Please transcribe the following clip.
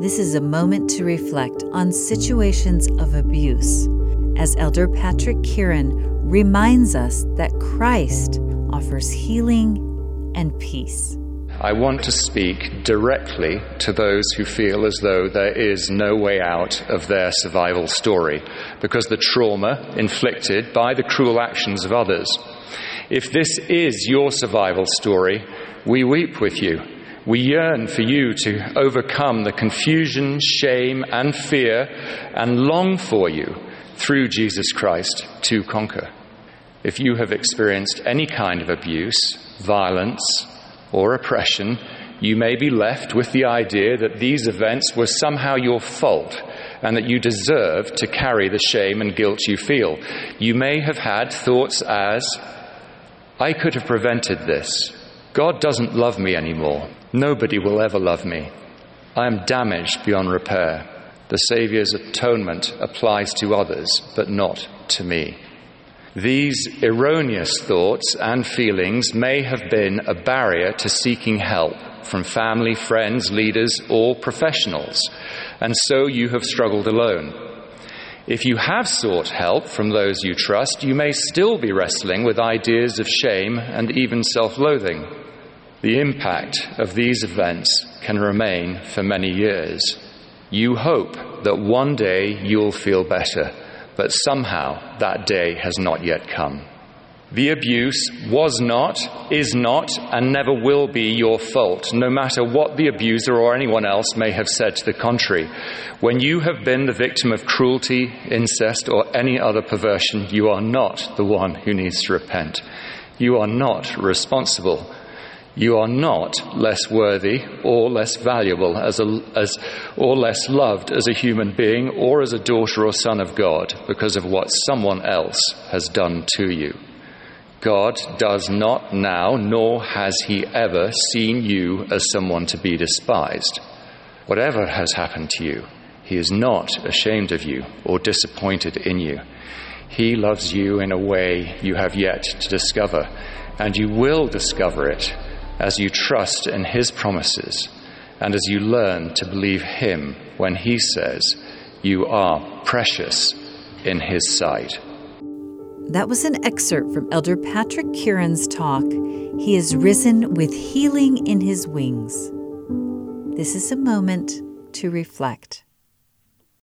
This is a moment to reflect on situations of abuse as Elder Patrick Kearon reminds us that Christ offers healing and peace. I want to speak directly to those who feel as though there is no way out of their survival story because the trauma inflicted by the cruel actions of others. If this is your survival story, we weep with you. We yearn for you to overcome the confusion, shame, and fear and long for you through Jesus Christ to conquer. If you have experienced any kind of abuse, violence, or oppression, you may be left with the idea that these events were somehow your fault and that you deserve to carry the shame and guilt you feel. You may have had thoughts as, I could have prevented this. God doesn't love me anymore. Nobody will ever love me. I am damaged beyond repair. The Saviour's atonement applies to others, but not to me. These erroneous thoughts and feelings may have been a barrier to seeking help from family, friends, leaders, or professionals, and so you have struggled alone. If you have sought help from those you trust, you may still be wrestling with ideas of shame and even self loathing. The impact of these events can remain for many years. You hope that one day you'll feel better but somehow that day has not yet come. The abuse was not, is not, and never will be your fault, no matter what the abuser or anyone else may have said to the contrary. When you have been the victim of cruelty, incest, or any other perversion, you are not the one who needs to repent. You are not responsible you are not less worthy or less valuable as a, as, or less loved as a human being or as a daughter or son of God because of what someone else has done to you. God does not now, nor has He ever seen you as someone to be despised. Whatever has happened to you, He is not ashamed of you or disappointed in you. He loves you in a way you have yet to discover, and you will discover it as you trust in His promises and as you learn to believe Him when He says you are precious in His sight. That was an excerpt from Elder Patrick Kearon's talk, He is risen with healing in His wings. This is a moment to reflect.